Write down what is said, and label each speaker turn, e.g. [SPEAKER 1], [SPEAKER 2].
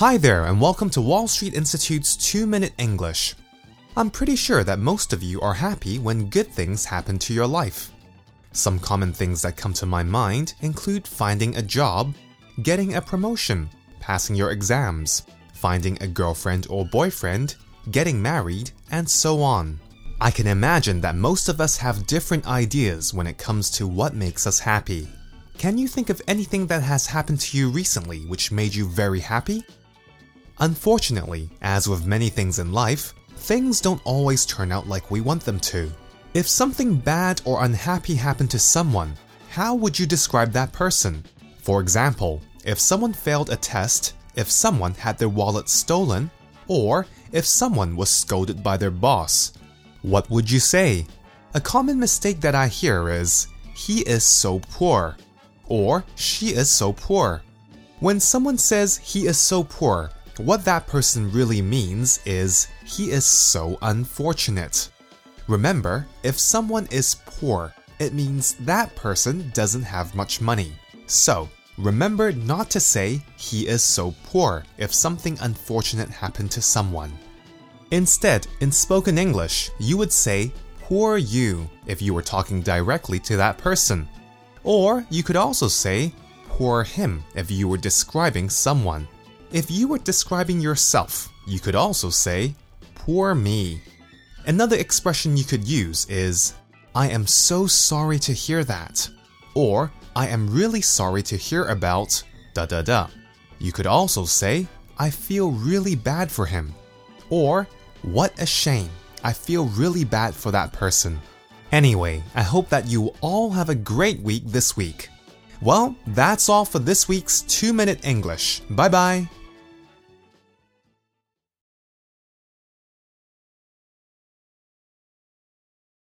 [SPEAKER 1] Hi there, and welcome to Wall Street Institute's 2 Minute English. I'm pretty sure that most of you are happy when good things happen to your life. Some common things that come to my mind include finding a job, getting a promotion, passing your exams, finding a girlfriend or boyfriend, getting married, and so on. I can imagine that most of us have different ideas when it comes to what makes us happy. Can you think of anything that has happened to you recently which made you very happy? Unfortunately, as with many things in life, things don't always turn out like we want them to. If something bad or unhappy happened to someone, how would you describe that person? For example, if someone failed a test, if someone had their wallet stolen, or if someone was scolded by their boss, what would you say? A common mistake that I hear is, he is so poor or she is so poor. When someone says he is so poor, what that person really means is he is so unfortunate. Remember, if someone is poor, it means that person doesn't have much money. So, remember not to say he is so poor if something unfortunate happened to someone. Instead, in spoken English, you would say poor you if you were talking directly to that person. Or you could also say, poor him if you were describing someone. If you were describing yourself, you could also say, poor me. Another expression you could use is, I am so sorry to hear that. Or, I am really sorry to hear about da da da. You could also say, I feel really bad for him. Or, what a shame. I feel really bad for that person. Anyway, I hope that you all have a great week this week. Well, that's all for this week's 2 Minute English. Bye bye.